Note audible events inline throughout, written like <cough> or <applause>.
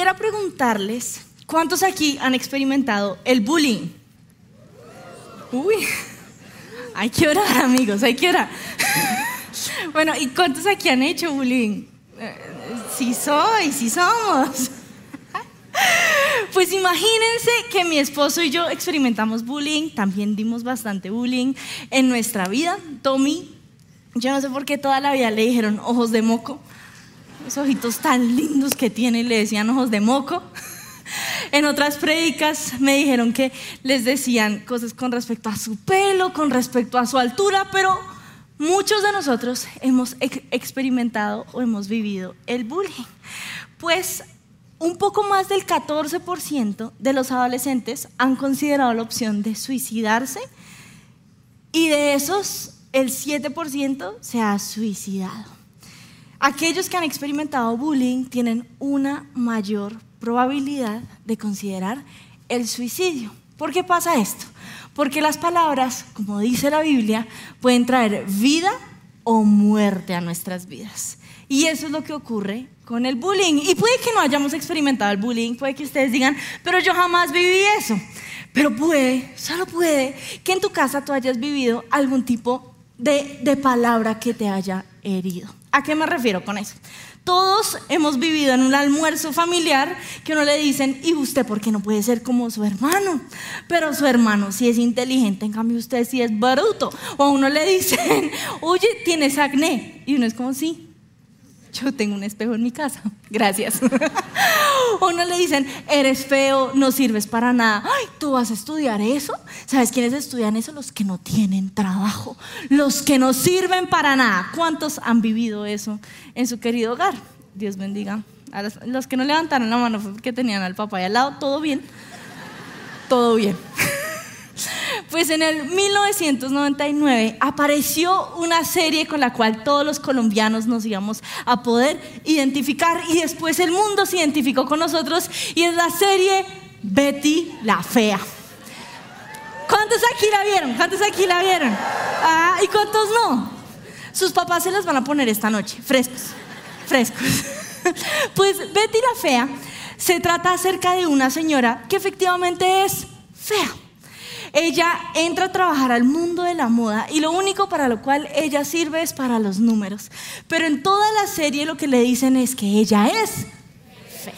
quisiera preguntarles, ¿cuántos aquí han experimentado el bullying? Uy, hay que orar amigos, hay que orar. <laughs> Bueno, ¿y cuántos aquí han hecho bullying? Eh, sí soy, sí somos. <laughs> Pues imagínense que mi esposo y yo experimentamos bullying, también dimos bastante bullying en nuestra vida. Tommy, yo no sé por qué toda la vida le dijeron ojos de moco. Esos ojitos tan lindos que tiene le decían ojos de moco. <laughs> En otras prédicas me dijeron que les decían cosas con respecto a su pelo, con respecto a su altura, pero muchos de nosotros hemos experimentado o hemos vivido el bullying. Pues un poco más del 14% de los adolescentes han considerado la opción de suicidarse y de esos el 7% se ha suicidado. Aquellos que han experimentado bullying tienen una mayor probabilidad de considerar el suicidio. ¿Por qué pasa esto? Porque las palabras, como dice la Biblia, pueden traer vida o muerte a nuestras vidas. Y eso es lo que ocurre con el bullying. Y puede que no hayamos experimentado el bullying, puede que ustedes digan, pero yo jamás viví eso. Pero puede, solo puede, que en tu casa tú hayas vivido algún tipo de, de palabra que te haya herido. ¿A qué me refiero con eso? Todos hemos vivido en un almuerzo familiar que uno le dicen, ¿y usted por qué no puede ser como su hermano? Pero su hermano sí es inteligente, en cambio usted sí es bruto. O a uno le dicen, oye, tienes acné. Y uno es como, sí, yo tengo un espejo en mi casa, <laughs> gracias. <laughs> o le dicen, eres feo, no sirves para nada. Ay, ¿tú vas a estudiar eso? ¿Sabes quiénes estudian eso? Los que no tienen trabajo, los que no sirven para nada. ¿Cuántos han vivido eso en su querido hogar? Dios bendiga. A los, que no levantaron la mano fue porque tenían al papá ahí al lado, todo bien. Todo bien. Pues en el 1999 apareció una serie con la cual todos los colombianos nos íbamos a poder identificar y después el mundo se identificó con nosotros y es la serie Betty la Fea. ¿Cuántos aquí la vieron? ¿Cuántos aquí la vieron? Ah, ¿Y cuántos no? Sus papás se las van a poner esta noche, frescos, frescos. <laughs> Pues Betty la Fea se trata acerca de una señora que efectivamente es fea ella entra a trabajar al mundo de la moda y lo único para lo cual ella sirve es para los números. Pero en toda la serie lo que le dicen es que ella es fea.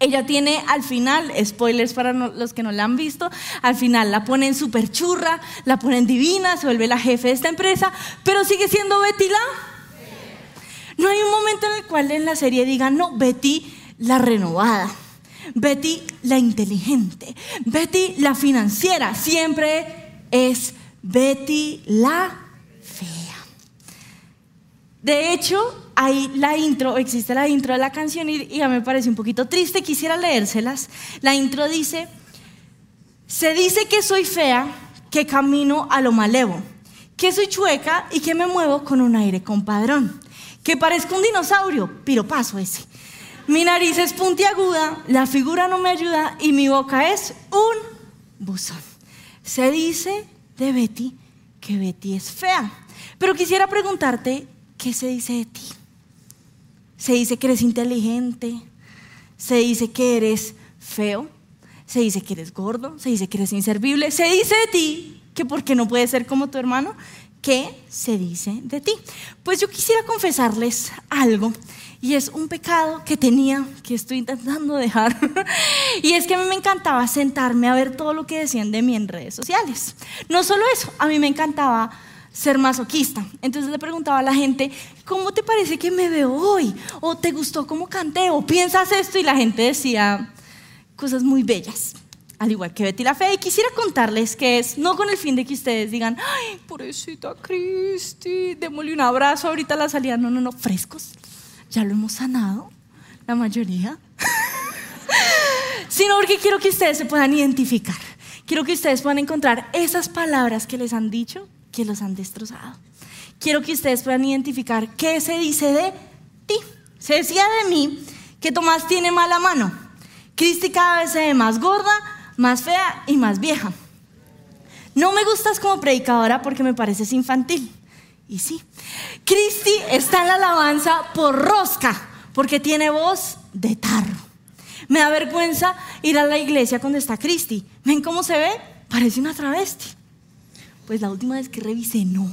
Ella tiene al final, spoilers para los que no la han visto, al final la ponen súper churra, la ponen divina, se vuelve la jefe de esta empresa, pero sigue siendo Betty la. No hay un momento en el cual en la serie digan, no, Betty la renovada. Betty la inteligente, Betty la financiera, siempre es Betty la fea. De hecho, hay la intro, existe la intro de la canción y, ya me parece un poquito triste, quisiera leérselas. La intro dice, se dice que soy fea, que camino a lo malevo, que soy chueca y que me muevo con un aire compadrón, que parezco un dinosaurio, piropaso ese mi nariz es puntiaguda, la figura no me ayuda y mi boca es un buzón. Se dice de Betty que Betty es fea. Pero quisiera preguntarte, ¿qué se dice de ti? Se dice que eres inteligente, se dice que eres feo, se dice que eres gordo, se dice que eres inservible, se dice de ti que porque no puedes ser como tu hermano, ¿qué se dice de ti? Pues yo quisiera confesarles algo y es un pecado que tenía, que estoy intentando dejar. <laughs> y es que a mí me encantaba sentarme a ver todo lo que decían de mí en redes sociales. No solo eso, a mí me encantaba ser masoquista. Entonces le preguntaba a la gente, ¿cómo te parece que me veo hoy? ¿O te gustó cómo canté? ¿O piensas esto? Y la gente decía cosas muy bellas. Al igual que Betty la Fe, y quisiera contarles que es, no con el fin de que ustedes digan, ay, pobrecita Cristi, démosle un abrazo ahorita la salida. No, no, no, frescos, ya lo hemos sanado, la mayoría. <laughs> Sino porque quiero que ustedes se puedan identificar. Quiero que ustedes puedan encontrar esas palabras que les han dicho que los han destrozado. Quiero que ustedes puedan identificar qué se dice de ti. Se decía de mí que Tomás tiene mala mano. Cristi cada vez se ve más gorda, más fea y más vieja. No me gustas como predicadora porque me pareces infantil. Y sí, Cristi está en la alabanza por rosca, porque tiene voz de tarro. Me da vergüenza ir a la iglesia cuando está Cristi. ¿Ven cómo se ve? Parece una travesti. Pues la última vez que revisé, no.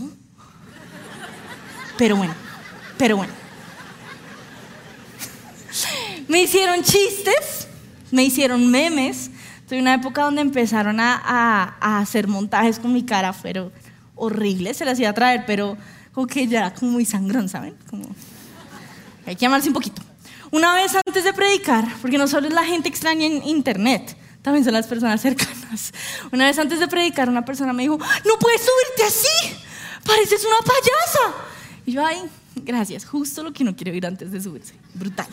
Pero bueno, pero bueno. Me hicieron chistes, me hicieron memes. Tuve una época donde empezaron a, hacer montajes con mi cara, fueron horribles, se las iba a traer, pero como que ya era como muy sangrón, ¿saben? Como... Hay que amarse un poquito. Una vez antes de predicar, porque no solo es la gente extraña en internet, también son las personas cercanas. Una vez antes de predicar, una persona me dijo, no puedes subirte así, pareces una payasa. Y yo, ay, gracias, justo lo que no quiero oír antes de subirse. Brutal.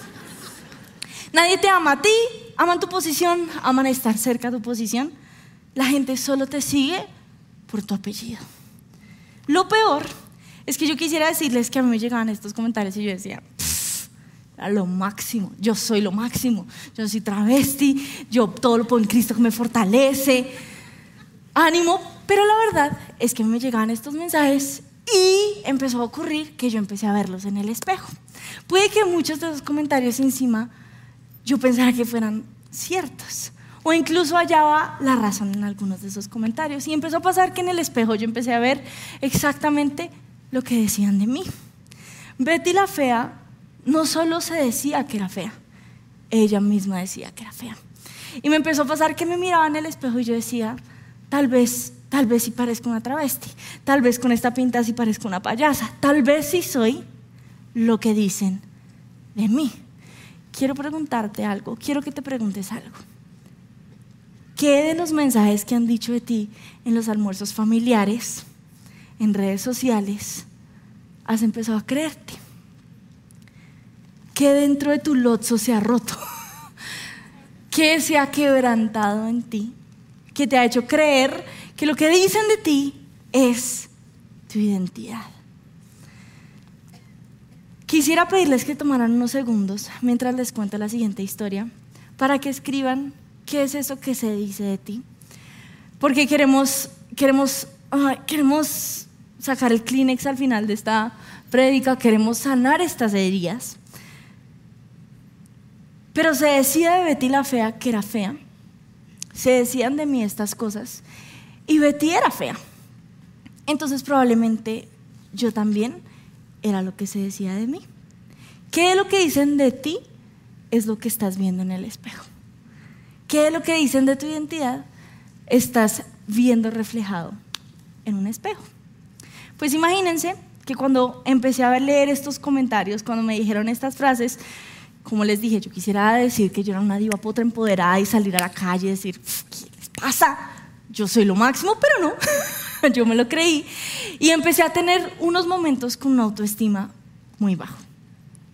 Nadie te ama a ti, aman tu posición, aman estar cerca de tu posición. La gente solo te sigue por tu apellido. Lo peor es que yo quisiera decirles que a mí me llegaban estos comentarios y yo decía, a lo máximo, yo soy lo máximo, yo soy travesti, yo todo lo pongo en Cristo que me fortalece, ánimo, pero la verdad es que me llegaban estos mensajes y empezó a ocurrir que yo empecé a verlos en el espejo. Puede que muchos de esos comentarios encima yo pensaba que fueran ciertos. O incluso hallaba la razón en algunos de esos comentarios. Y empezó a pasar que en el espejo yo empecé a ver exactamente lo que decían de mí. Betty la fea no solo se decía que era fea, ella misma decía que era fea. Y me empezó a pasar que me miraba en el espejo y yo decía, tal vez, tal vez sí parezco una travesti, tal vez con esta pinta sí parezco una payasa, tal vez sí soy lo que dicen de mí quiero preguntarte algo, quiero que te preguntes algo. ¿Qué de los mensajes que han dicho de ti en los almuerzos familiares, en redes sociales, has empezado a creerte? ¿Qué dentro de tu lotso se ha roto? <laughs> ¿Qué se ha quebrantado en ti? ¿Qué te ha hecho creer que lo que dicen de ti es tu identidad? Quisiera pedirles que tomaran unos segundos mientras les cuento la siguiente historia para que escriban qué es eso que se dice de ti. Porque queremos, queremos, queremos sacar el Kleenex al final de esta prédica, queremos sanar estas heridas. Pero se decía de Betty la fea que era fea. Se decían de mí estas cosas. Y Betty era fea. Entonces probablemente yo también era lo que se decía de mí. ¿Qué es lo que dicen de ti? Es lo que estás viendo en el espejo. ¿Qué es lo que dicen de tu identidad? Estás viendo reflejado en un espejo. Pues imagínense que cuando empecé a leer estos comentarios, cuando me dijeron estas frases, como les dije, yo quisiera decir que yo era una diva potra empoderada y salir a la calle y decir, ¿qué les pasa? Yo soy lo máximo, pero no. <laughs> yo me lo creí y empecé a tener unos momentos con una autoestima muy bajo.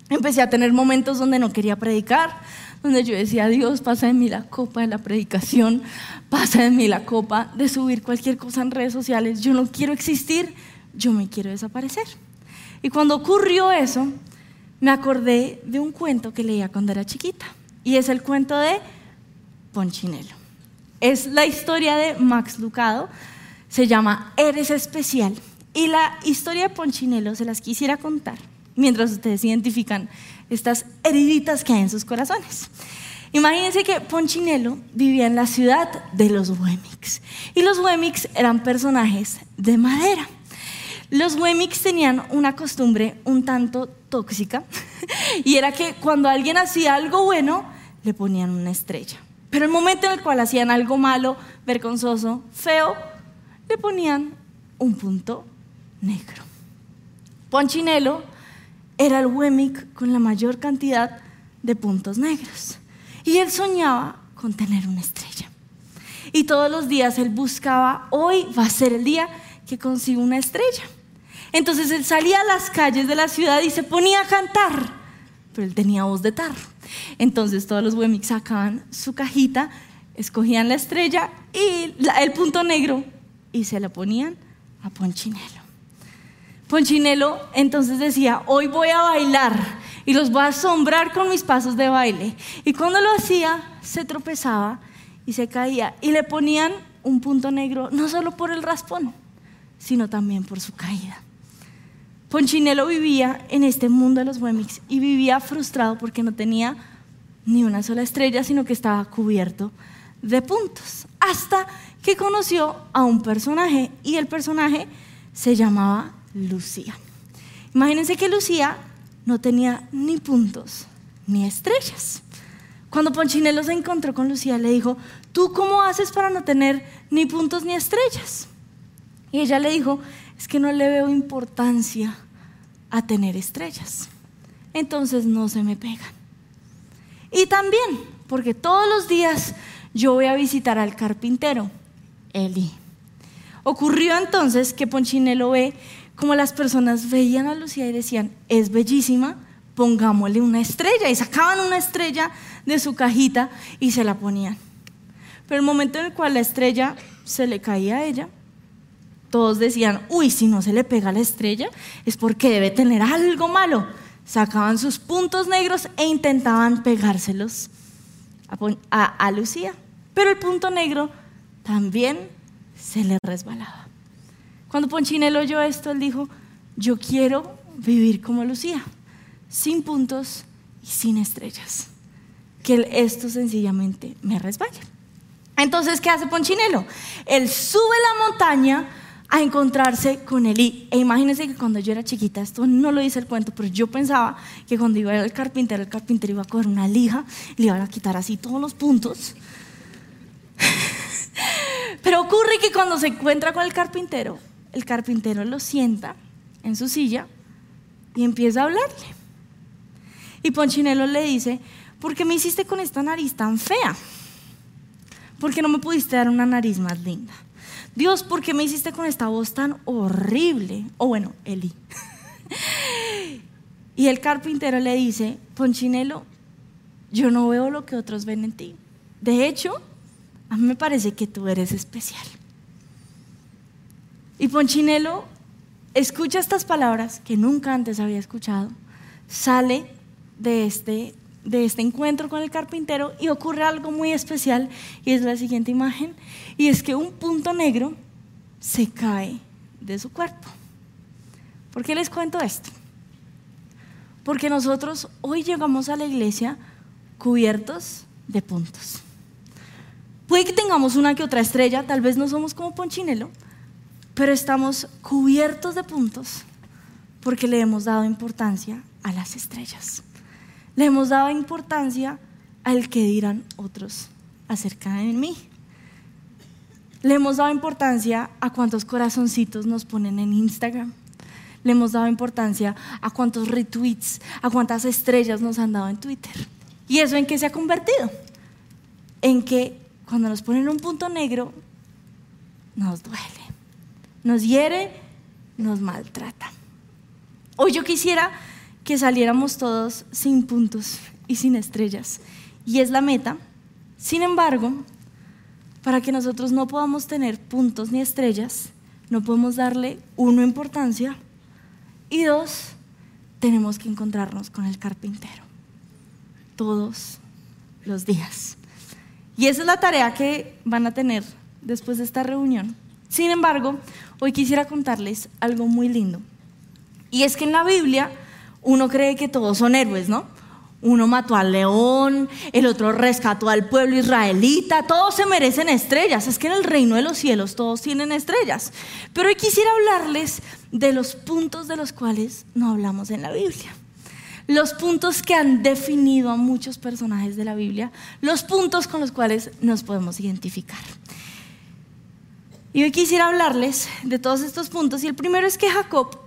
Empecé a tener momentos donde no quería predicar, donde yo decía, Dios, pasa de mí la copa de la predicación, pasa de mí la copa de subir cualquier cosa en redes sociales, yo no quiero existir, yo me quiero desaparecer. Y cuando ocurrió eso, me acordé de un cuento que leía cuando era chiquita, y es el cuento de Ponchinelo. Es la historia de Max Lucado, se llama Eres especial. Y la historia de Ponchinelo se las quisiera contar mientras ustedes identifican estas heriditas que hay en sus corazones. Imagínense que Ponchinelo vivía en la ciudad de los Wemix. Y los Wemix eran personajes de madera. Los Wemix tenían una costumbre un tanto tóxica <laughs> y era que cuando alguien hacía algo bueno, le ponían una estrella. Pero el momento en el cual hacían algo malo, vergonzoso, feo, le ponían un punto negro. Ponchinelo era el Wemmick con la mayor cantidad de puntos negros. Y él soñaba con tener una estrella. Y todos los días él buscaba, hoy va a ser el día que consigo una estrella. Entonces él salía a las calles de la ciudad y se ponía a cantar, pero él tenía voz de tarro. Entonces todos los Wemmicks sacaban su cajita, escogían la estrella y el punto negro y se la ponían a Ponchinelo. Ponchinelo entonces decía, hoy voy a bailar y los voy a asombrar con mis pasos de baile. Y cuando lo hacía, se tropezaba y se caía. Y le ponían un punto negro, no solo por el raspón, sino también por su caída. Ponchinelo vivía en este mundo de los Wemix y vivía frustrado porque no tenía ni una sola estrella, sino que estaba cubierto de puntos. Hasta que conoció a un personaje y el personaje se llamaba Lucía. Imagínense que Lucía no tenía ni puntos ni estrellas. Cuando Ponchinelo se encontró con Lucía, le dijo, ¿tú cómo haces para no tener ni puntos ni estrellas? Y ella le dijo, es que no le veo importancia a tener estrellas. Entonces no se me pegan. Y también, porque todos los días yo voy a visitar al carpintero, Eli. Ocurrió entonces que Ponchinelo ve como las personas veían a Lucía y decían, es bellísima, pongámosle una estrella. Y sacaban una estrella de su cajita y se la ponían. Pero el momento en el cual la estrella se le caía a ella, todos decían, uy, si no se le pega la estrella, es porque debe tener algo malo. Sacaban sus puntos negros e intentaban pegárselos a, a Lucía. Pero el punto negro también se le resbalaba. Cuando Ponchinelo oyó esto, él dijo, yo quiero vivir como Lucía, sin puntos y sin estrellas. Que esto sencillamente me resbale. Entonces, ¿qué hace Ponchinelo? Él sube la montaña a encontrarse con Eli. E imagínense que cuando yo era chiquita, esto no lo dice el cuento, pero yo pensaba que cuando iba al carpintero, el carpintero iba a coger una lija, le iba a quitar así todos los puntos. <laughs> pero ocurre que cuando se encuentra con el carpintero, el carpintero lo sienta en su silla y empieza a hablarle. Y Ponchinelo le dice, ¿por qué me hiciste con esta nariz tan fea? ¿Por qué no me pudiste dar una nariz más linda? Dios, ¿por qué me hiciste con esta voz tan horrible? O bueno, Eli. <laughs> y el carpintero le dice, Ponchinelo, yo no veo lo que otros ven en ti. De hecho, a mí me parece que tú eres especial. Y Ponchinelo escucha estas palabras que nunca antes había escuchado, sale de este, de este encuentro con el carpintero y ocurre algo muy especial y es la siguiente imagen, y es que un punto negro se cae de su cuerpo. ¿Por qué les cuento esto? Porque nosotros hoy llegamos a la iglesia cubiertos de puntos. Puede que tengamos una que otra estrella, tal vez no somos como Ponchinelo, pero estamos cubiertos de puntos porque le hemos dado importancia a las estrellas. Le hemos dado importancia al que dirán otros acerca de mí. Le hemos dado importancia a cuántos corazoncitos nos ponen en Instagram. Le hemos dado importancia a cuántos retweets, a cuántas estrellas nos han dado en Twitter. ¿Y eso en qué se ha convertido? En que cuando nos ponen un punto negro, nos duele nos hiere, nos maltrata. Hoy yo quisiera que saliéramos todos sin puntos y sin estrellas. Y es la meta. Sin embargo, para que nosotros no podamos tener puntos ni estrellas, no podemos darle uno importancia y dos, tenemos que encontrarnos con el carpintero todos los días. Y esa es la tarea que van a tener después de esta reunión. Sin embargo, hoy quisiera contarles algo muy lindo. Y es que en la Biblia uno cree que todos son héroes, ¿no? Uno mató al león, el otro rescató al pueblo israelita, todos se merecen estrellas. Es que en el reino de los cielos todos tienen estrellas. Pero hoy quisiera hablarles de los puntos de los cuales no hablamos en la Biblia. Los puntos que han definido a muchos personajes de la Biblia, los puntos con los cuales nos podemos identificar. Y hoy quisiera hablarles de todos estos puntos. Y el primero es que Jacob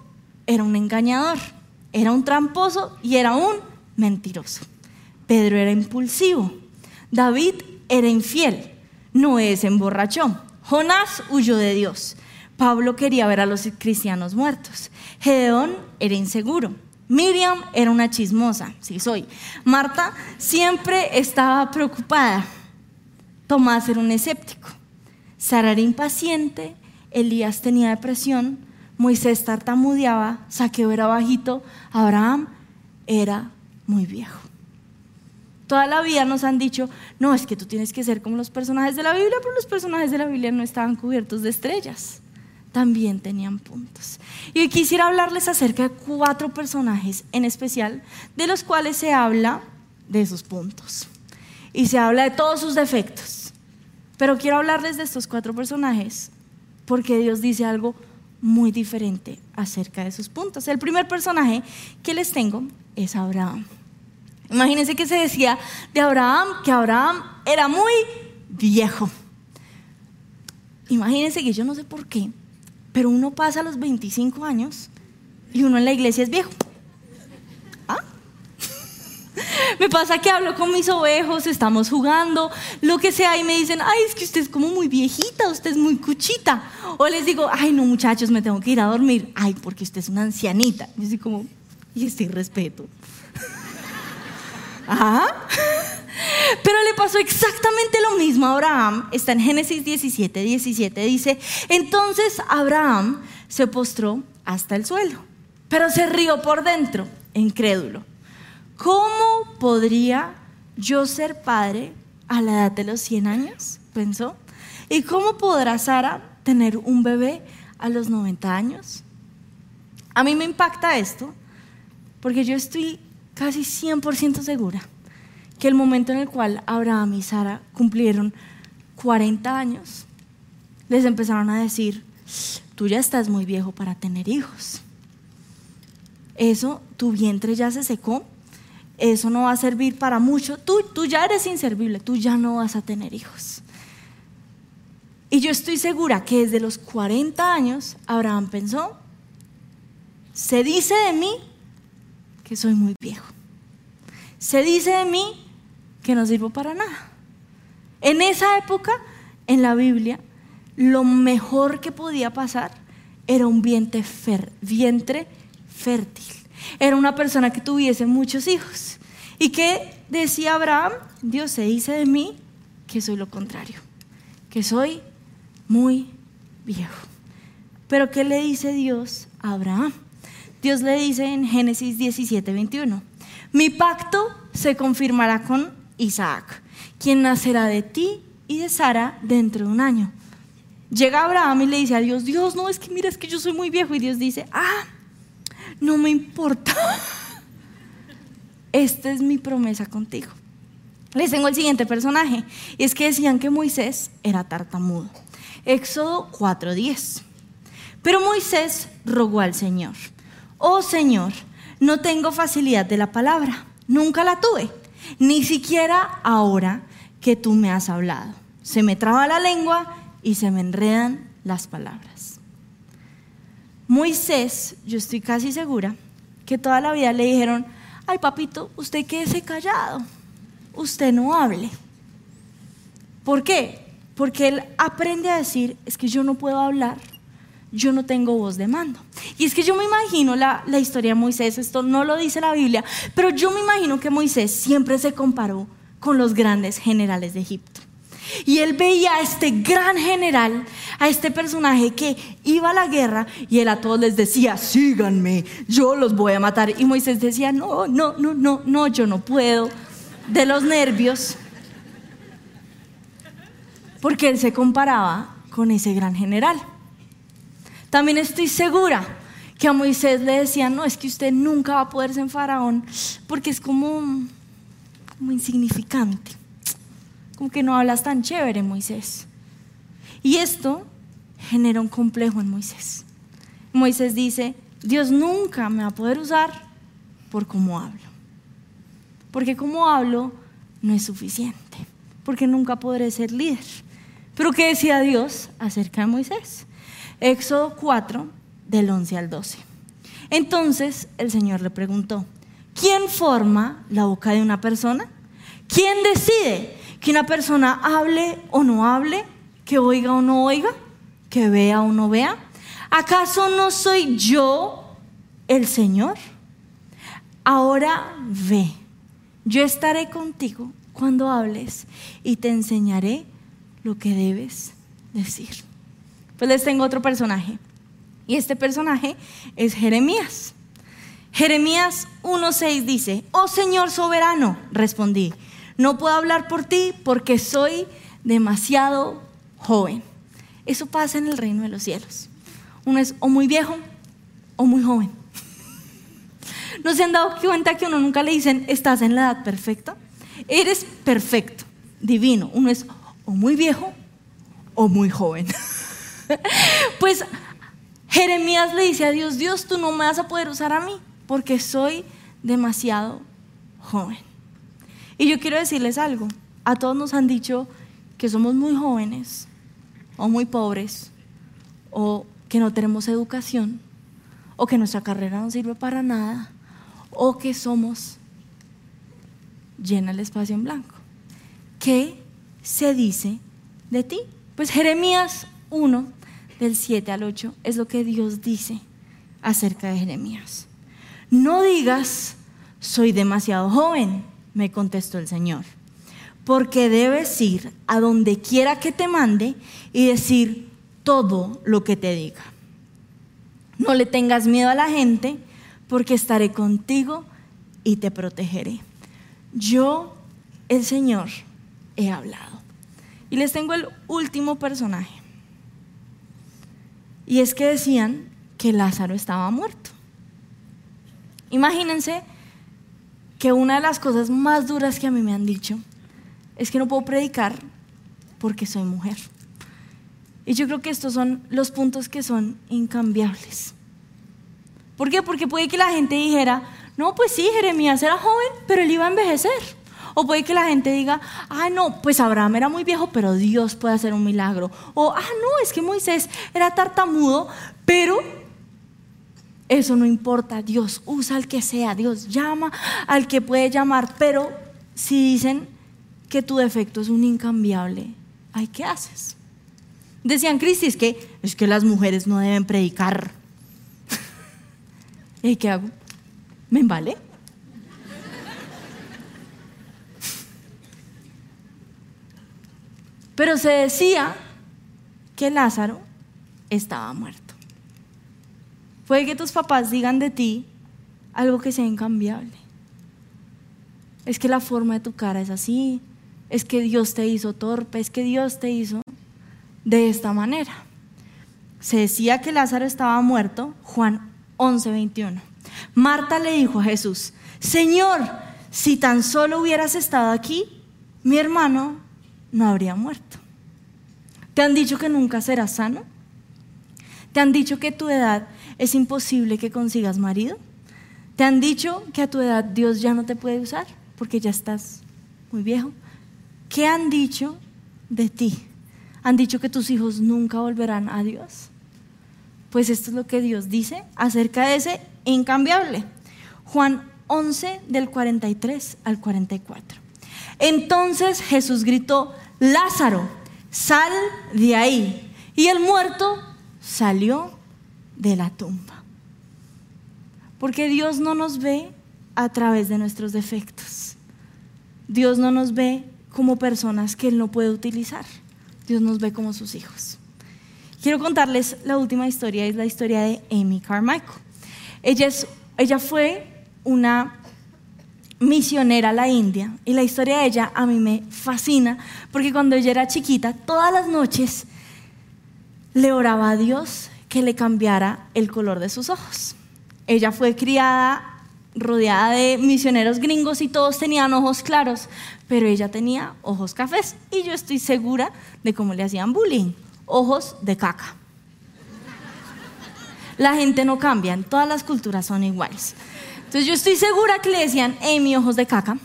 era un engañador, era un tramposo y era un mentiroso. Pedro era impulsivo. David era infiel. Noé se emborrachó. Jonás huyó de Dios. Pablo quería ver a los cristianos muertos. Gedeón era inseguro. Miriam era una chismosa, sí soy. Marta siempre estaba preocupada. Tomás era un escéptico. Sara era impaciente, Elías tenía depresión, Moisés tartamudeaba, Saqueo era bajito, Abraham era muy viejo. Toda la vida nos han dicho, no, es que tú tienes que ser como los personajes de la Biblia, pero los personajes de la Biblia no estaban cubiertos de estrellas, también tenían puntos. Y hoy quisiera hablarles acerca de cuatro personajes en especial, de los cuales se habla de sus puntos. Y se habla de todos sus defectos. Pero quiero hablarles de estos cuatro personajes porque Dios dice algo muy diferente acerca de sus puntos. El primer personaje que les tengo es Abraham. Imagínense que se decía de Abraham que Abraham era muy viejo. Imagínense que yo no sé por qué, pero uno pasa los 25 años y uno en la iglesia es viejo. ¿Ah? <laughs> me pasa que hablo con mis ovejos, estamos jugando, lo que sea, y me dicen, ay, es que usted es como muy viejita, usted es muy cuchita. O les digo, ay, no, muchachos, me tengo que ir a dormir. Ay, porque usted es una ancianita. Y así como, y este respeto. <laughs> <laughs> Pero le pasó exactamente lo mismo a Abraham. Está en Génesis 17, 17. Dice, entonces Abraham se postró hasta el suelo, pero se rió por dentro, incrédulo. ¿Cómo podría yo ser padre a la edad de los 100 años? Pensó. ¿Y cómo podrá Sara tener un bebé a los 90 años? A mí me impacta esto porque yo estoy casi 100% segura que el momento en el cual Abraham y Sara cumplieron 40 años, les empezaron a decir, tú ya estás muy viejo para tener hijos. Eso, tu vientre ya se secó, eso no va a servir para mucho, tú, tú ya eres inservible, tú ya no vas a tener hijos. Y yo estoy segura que desde los 40 años Abraham pensó, se dice de mí que soy muy viejo. Se dice de mí que no sirvo para nada. En esa época, en la Biblia, lo mejor que podía pasar era un vientre, vientre fértil. Era una persona que tuviese muchos hijos. ¿Y qué decía Abraham? Dios se dice de mí que soy lo contrario, que soy muy viejo. Pero ¿qué le dice Dios a Abraham? Dios le dice en Génesis 17, 21, mi pacto se confirmará con Isaac, quien nacerá de ti y de Sara dentro de un año. Llega Abraham y le dice a Dios, Dios, no, es que mira, es que yo soy muy viejo. Y Dios dice, ah, no me importa. <laughs> Esta es mi promesa contigo. Les tengo el siguiente personaje. Y es que decían que Moisés era tartamudo. Éxodo 4:10. Pero Moisés rogó al Señor oh Señor, no tengo facilidad de la palabra, nunca la tuve, ni siquiera ahora que tú me has hablado. Se me traba la lengua y se me enredan las palabras. Moisés, yo estoy casi segura que toda la vida le dijeron, ay papito, usted quédese callado, usted no hable. ¿Por qué? Porque él aprende a decir, es que yo no puedo hablar yo no tengo voz de mando. Y es que yo me imagino la, la, historia de Moisés, esto no lo dice la Biblia, pero yo me imagino que Moisés siempre se comparó con los grandes generales de Egipto. Y él veía a este gran general, a este personaje que iba a la guerra y él a todos les decía, síganme, yo los voy a matar. Y Moisés decía, no, no, no, no, no, yo no puedo, de los nervios, porque él se comparaba con ese gran general. También estoy segura que a Moisés le decían, no, es que usted nunca va a poder ser faraón porque es como, como insignificante, como que no hablas tan chévere, Moisés. Y esto genera un complejo en Moisés. Moisés dice, Dios nunca me va a poder usar por cómo hablo. Porque como hablo no es suficiente. Porque nunca podré ser líder. Pero ¿qué decía Dios acerca de Moisés? Éxodo 4, del 11 al 12. Entonces el Señor le preguntó, ¿quién forma la boca de una persona? ¿Quién decide que una persona hable o no hable, que oiga o no oiga, que vea o no vea? ¿Acaso no soy yo el Señor? Ahora ve, yo estaré contigo cuando hables y te enseñaré lo que debes decir. Pues les tengo otro personaje. Y este personaje es Jeremías. Jeremías 1.6 dice, oh Señor soberano, respondí, no puedo hablar por ti porque soy demasiado joven. Eso pasa en el reino de los cielos. Uno es o muy viejo o muy joven. <laughs> ¿No se han dado cuenta que a uno nunca le dicen, estás en la edad perfecta? Eres perfecto, divino. Uno es o muy viejo o muy joven. <laughs> pues Jeremías le dice a Dios, Dios, tú no me vas a poder usar a mí porque soy demasiado joven. Y yo quiero decirles algo, a todos nos han dicho que somos muy jóvenes o muy pobres o que no tenemos educación o que nuestra carrera no sirve para nada o que somos llena el espacio en blanco. ¿Qué se dice de ti? Pues Jeremías 1, del 7 al 8, es lo que Dios dice acerca de Jeremías. No digas, soy demasiado joven, me contestó el Señor, porque debes ir a donde quiera que te mande y decir todo lo que te diga. No le tengas miedo a la gente, porque estaré contigo y te protegeré. Yo, el Señor, he hablado. Y les tengo el último personaje. Y es que decían que Lázaro estaba muerto. Imagínense que una de las cosas más duras que a mí me han dicho es que no puedo predicar porque soy mujer. Y yo creo que estos son los puntos que son incambiables. ¿Por qué? Porque puede que la gente dijera, no, pues sí, Jeremías era joven, pero él iba a envejecer. O puede que la gente diga, ah, no, pues Abraham era muy viejo, pero Dios puede hacer un milagro. O, ah, no, es que Moisés era tartamudo, pero eso no importa. Dios usa al que sea, Dios llama al que puede llamar, pero si dicen que tu defecto es un incambiable, ¿ay qué haces? Decían Cristi, es que, es que las mujeres no deben predicar. <laughs> ¿Y qué hago? ¿Me vale? Pero se decía que Lázaro estaba muerto. Puede que tus papás digan de ti algo que sea incambiable. Es que la forma de tu cara es así, es que Dios te hizo torpe, es que Dios te hizo de esta manera. Se decía que Lázaro estaba muerto, Juan 11, 21. Marta le dijo a Jesús, Señor, si tan solo hubieras estado aquí, mi hermano no habría muerto. ¿Te han dicho que nunca serás sano? ¿Te han dicho que a tu edad es imposible que consigas marido? ¿Te han dicho que a tu edad Dios ya no te puede usar porque ya estás muy viejo? ¿Qué han dicho de ti? ¿Han dicho que tus hijos nunca volverán a Dios? Pues esto es lo que Dios dice acerca de ese incambiable. Juan 11 del 43 al 44. Entonces Jesús gritó, Lázaro, sal de ahí. Y el muerto salió de la tumba. Porque Dios no nos ve a través de nuestros defectos. Dios no nos ve como personas que Él no puede utilizar. Dios nos ve como sus hijos. Quiero contarles la última historia, es la historia de Amy Carmichael. Ella, es, ella fue una misionera a la India y la historia de ella a mí me fascina porque cuando ella era chiquita, todas las noches le oraba a Dios que le cambiara el color de sus ojos. Ella fue criada rodeada de misioneros gringos y todos tenían ojos claros, pero ella tenía ojos cafés y yo estoy segura de cómo le hacían bullying, ojos de caca. La gente no cambia, en todas las culturas son iguales. Entonces yo estoy segura que le decían, Amy, ojos de caca.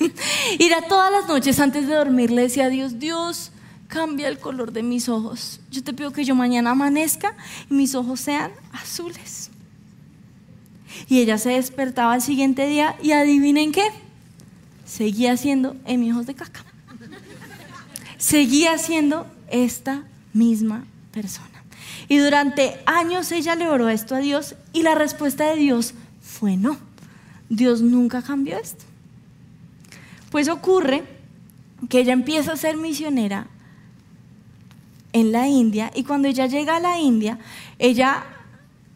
<laughs> y era todas las noches antes de dormir le decía a Dios, Dios, cambia el color de mis ojos. Yo te pido que yo mañana amanezca y mis ojos sean azules. Y ella se despertaba al siguiente día y adivinen qué, seguía siendo ojos de caca. Seguía siendo esta misma persona. Y durante años ella le oró esto a Dios y la respuesta de Dios fue no. Dios nunca cambió esto. Pues ocurre que ella empieza a ser misionera en la India y cuando ella llega a la India, ella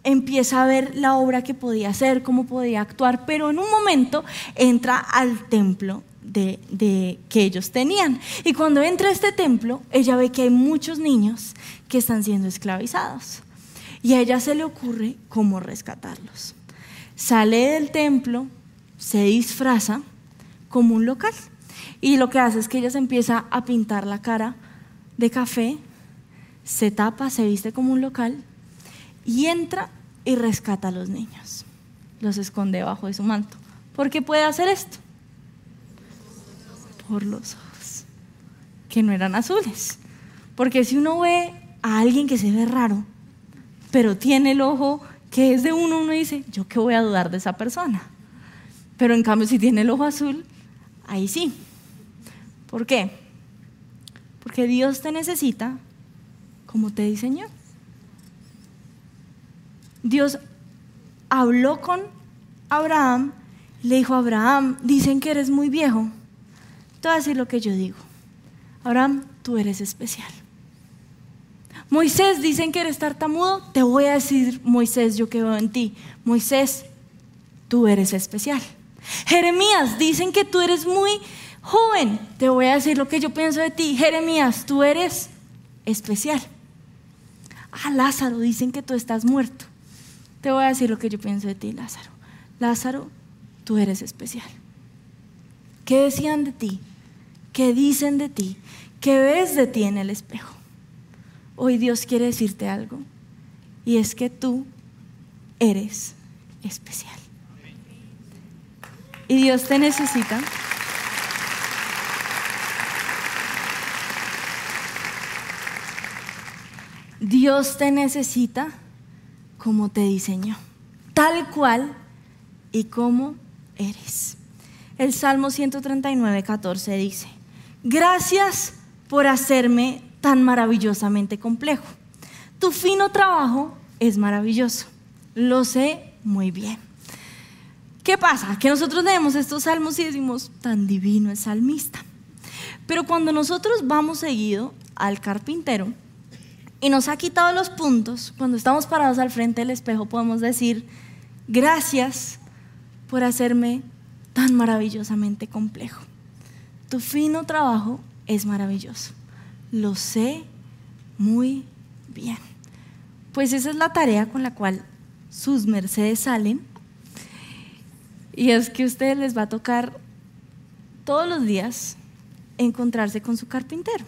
empieza a ver la obra que podía hacer, cómo podía actuar, pero en un momento entra al templo de, que ellos tenían. Y cuando entra a este templo, ella ve que hay muchos niños que están siendo esclavizados. Y a ella se le ocurre cómo rescatarlos sale del templo, se disfraza como un local. Y lo que hace es que ella se empieza a pintar la cara de café, se tapa, se viste como un local y entra y rescata a los niños. Los esconde bajo de su manto. ¿Por qué puede hacer esto? Por los ojos, que no eran azules. Porque si uno ve a alguien que se ve raro, pero tiene el ojo que es de uno, uno dice, yo qué voy a dudar de esa persona. Pero en cambio, si tiene el ojo azul, ahí sí. ¿Por qué? Porque Dios te necesita como te diseñó. Dios habló con Abraham, le dijo a Abraham, dicen que eres muy viejo. Te voy a decir lo que yo digo. Abraham, tú eres especial. Moisés, dicen que eres tartamudo, te voy a decir, Moisés, yo que veo en ti. Moisés, tú eres especial. Jeremías, dicen que tú eres muy joven, te voy a decir lo que yo pienso de ti. Jeremías, tú eres especial. Ah, Lázaro, dicen que tú estás muerto. Te voy a decir lo que yo pienso de ti, Lázaro. Lázaro, tú eres especial. ¿Qué decían de ti? ¿Qué dicen de ti? ¿Qué ves de ti en el espejo? Hoy Dios quiere decirte algo y es que tú eres especial. Y Dios te necesita. Dios te necesita como te diseñó, tal cual y como eres. El Salmo 139, 14 dice, gracias por hacerme tan maravillosamente complejo. Tu fino trabajo es maravilloso. Lo sé muy bien. ¿Qué pasa? Que nosotros leemos estos salmos y decimos, tan divino es salmista. Pero cuando nosotros vamos seguido al carpintero y nos ha quitado los puntos, cuando estamos parados al frente del espejo podemos decir, gracias por hacerme tan maravillosamente complejo. Tu fino trabajo es maravilloso. Lo sé muy bien. Pues esa es la tarea con la cual sus mercedes salen. Y es que a ustedes les va a tocar todos los días encontrarse con su carpintero.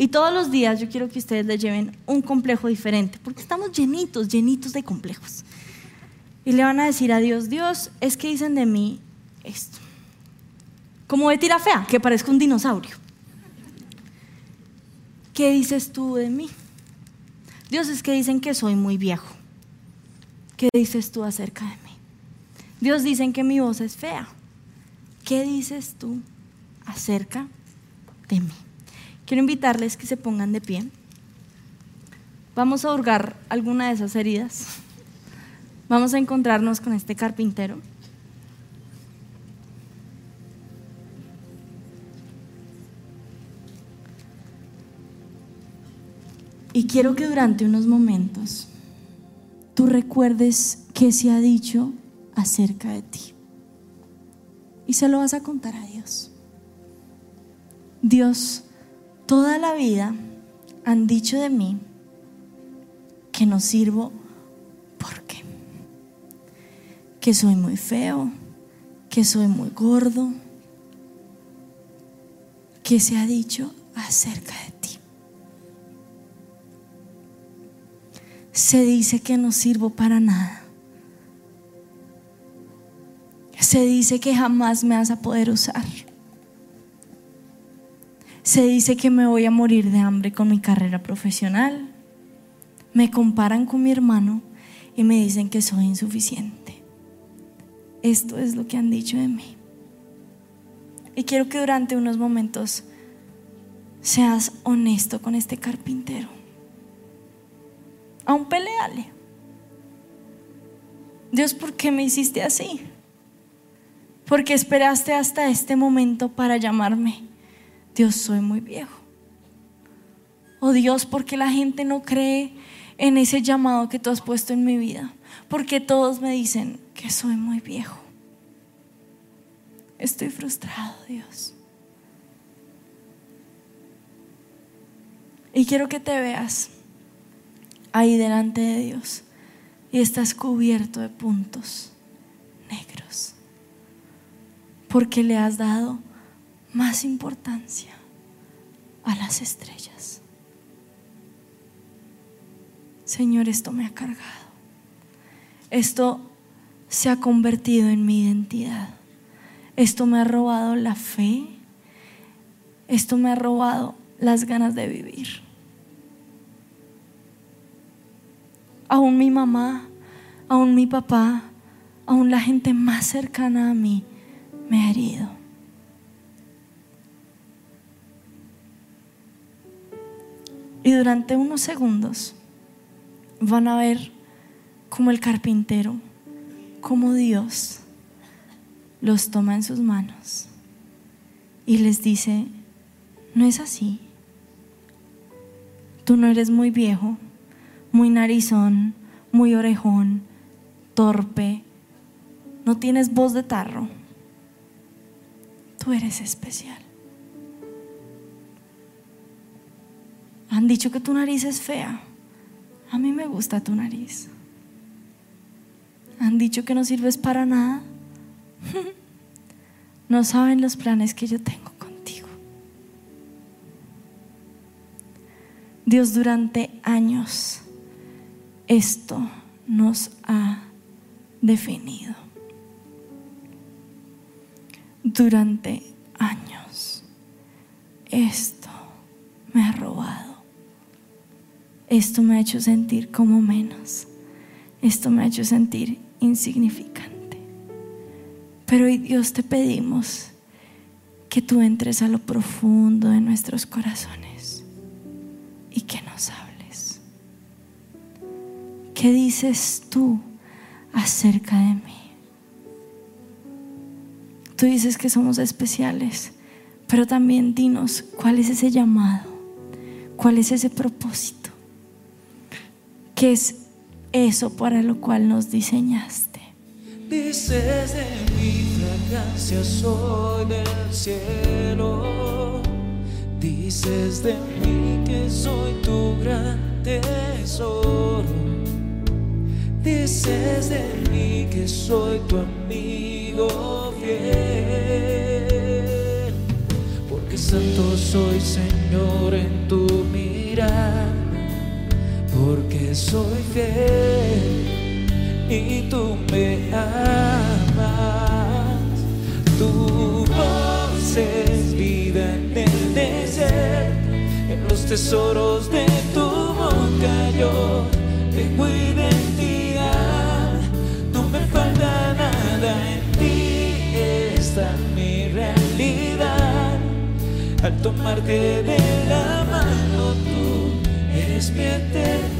Y todos los días yo quiero que ustedes le lleven un complejo diferente, porque estamos llenitos, llenitos de complejos. Y le van a decir a Dios, Dios, es que dicen de mí esto. Como de tira fea, que parezca un dinosaurio. ¿qué dices tú de mí? Dios es que dicen que soy muy viejo. ¿Qué dices tú acerca de mí? Dios dicen que mi voz es fea. ¿Qué dices tú acerca de mí? Quiero invitarles que se pongan de pie. Vamos a hurgar alguna de esas heridas. Vamos a encontrarnos con este carpintero. Y quiero que durante unos momentos tú recuerdes qué se ha dicho acerca de ti. Y se lo vas a contar a Dios. Dios, toda la vida han dicho de mí que no sirvo porque que soy muy feo, que soy muy gordo, que se ha dicho acerca de ti. se dice que no sirvo para nada. Se dice que jamás me vas a poder usar. Se dice que me voy a morir de hambre con mi carrera profesional. Me comparan con mi hermano y me dicen que soy insuficiente. Esto es lo que han dicho de mí. Y quiero que durante unos momentos seas honesto con este carpintero aún peleale. Dios, ¿por qué me hiciste así? Porque esperaste hasta este momento para llamarme. Dios, soy muy viejo. Oh Dios, porque la gente no cree en ese llamado que tú has puesto en mi vida. Porque todos me dicen que soy muy viejo. Estoy frustrado, Dios. Y quiero que te veas ahí delante de Dios, y estás cubierto de puntos negros porque le has dado más importancia a las estrellas. Señor, esto me ha cargado. Esto se ha convertido en mi identidad. Esto me ha robado la fe. Esto me ha robado las ganas de vivir. Aún mi mamá, aún mi papá, aún la gente más cercana a mí me ha herido. Y durante unos segundos van a ver como el carpintero, como Dios los toma en sus manos y les dice, no es así. Tú no eres muy viejo, muy narizón, muy orejón, torpe, no tienes voz de tarro. Tú eres especial. Han dicho que tu nariz es fea. A mí me gusta tu nariz. Han dicho que no sirves para nada. <laughs> No saben los planes que yo tengo contigo. Dios durante años esto nos ha definido. Durante años esto me ha robado. Esto me ha hecho sentir como menos. Esto me ha hecho sentir insignificante. Pero hoy Dios te pedimos que tú entres a lo profundo de nuestros corazones y que nos hables. ¿Qué dices tú acerca de mí? Tú dices que somos especiales, pero también dinos cuál es ese llamado, cuál es ese propósito, qué es eso para lo cual nos diseñaste. Dices de mi fragancia soy del cielo. Dices de mí que soy tu gran tesoro. Dices de mí que soy tu amigo fiel. Porque santo soy Señor en tu mirada. Porque soy fiel y tú me amas. Tu voz es vida en el desierto, en los tesoros de tu boca yo tengo identidad. No me falta nada en ti, esta mi realidad. Al tomarte de la mano tú eres mi eternidad.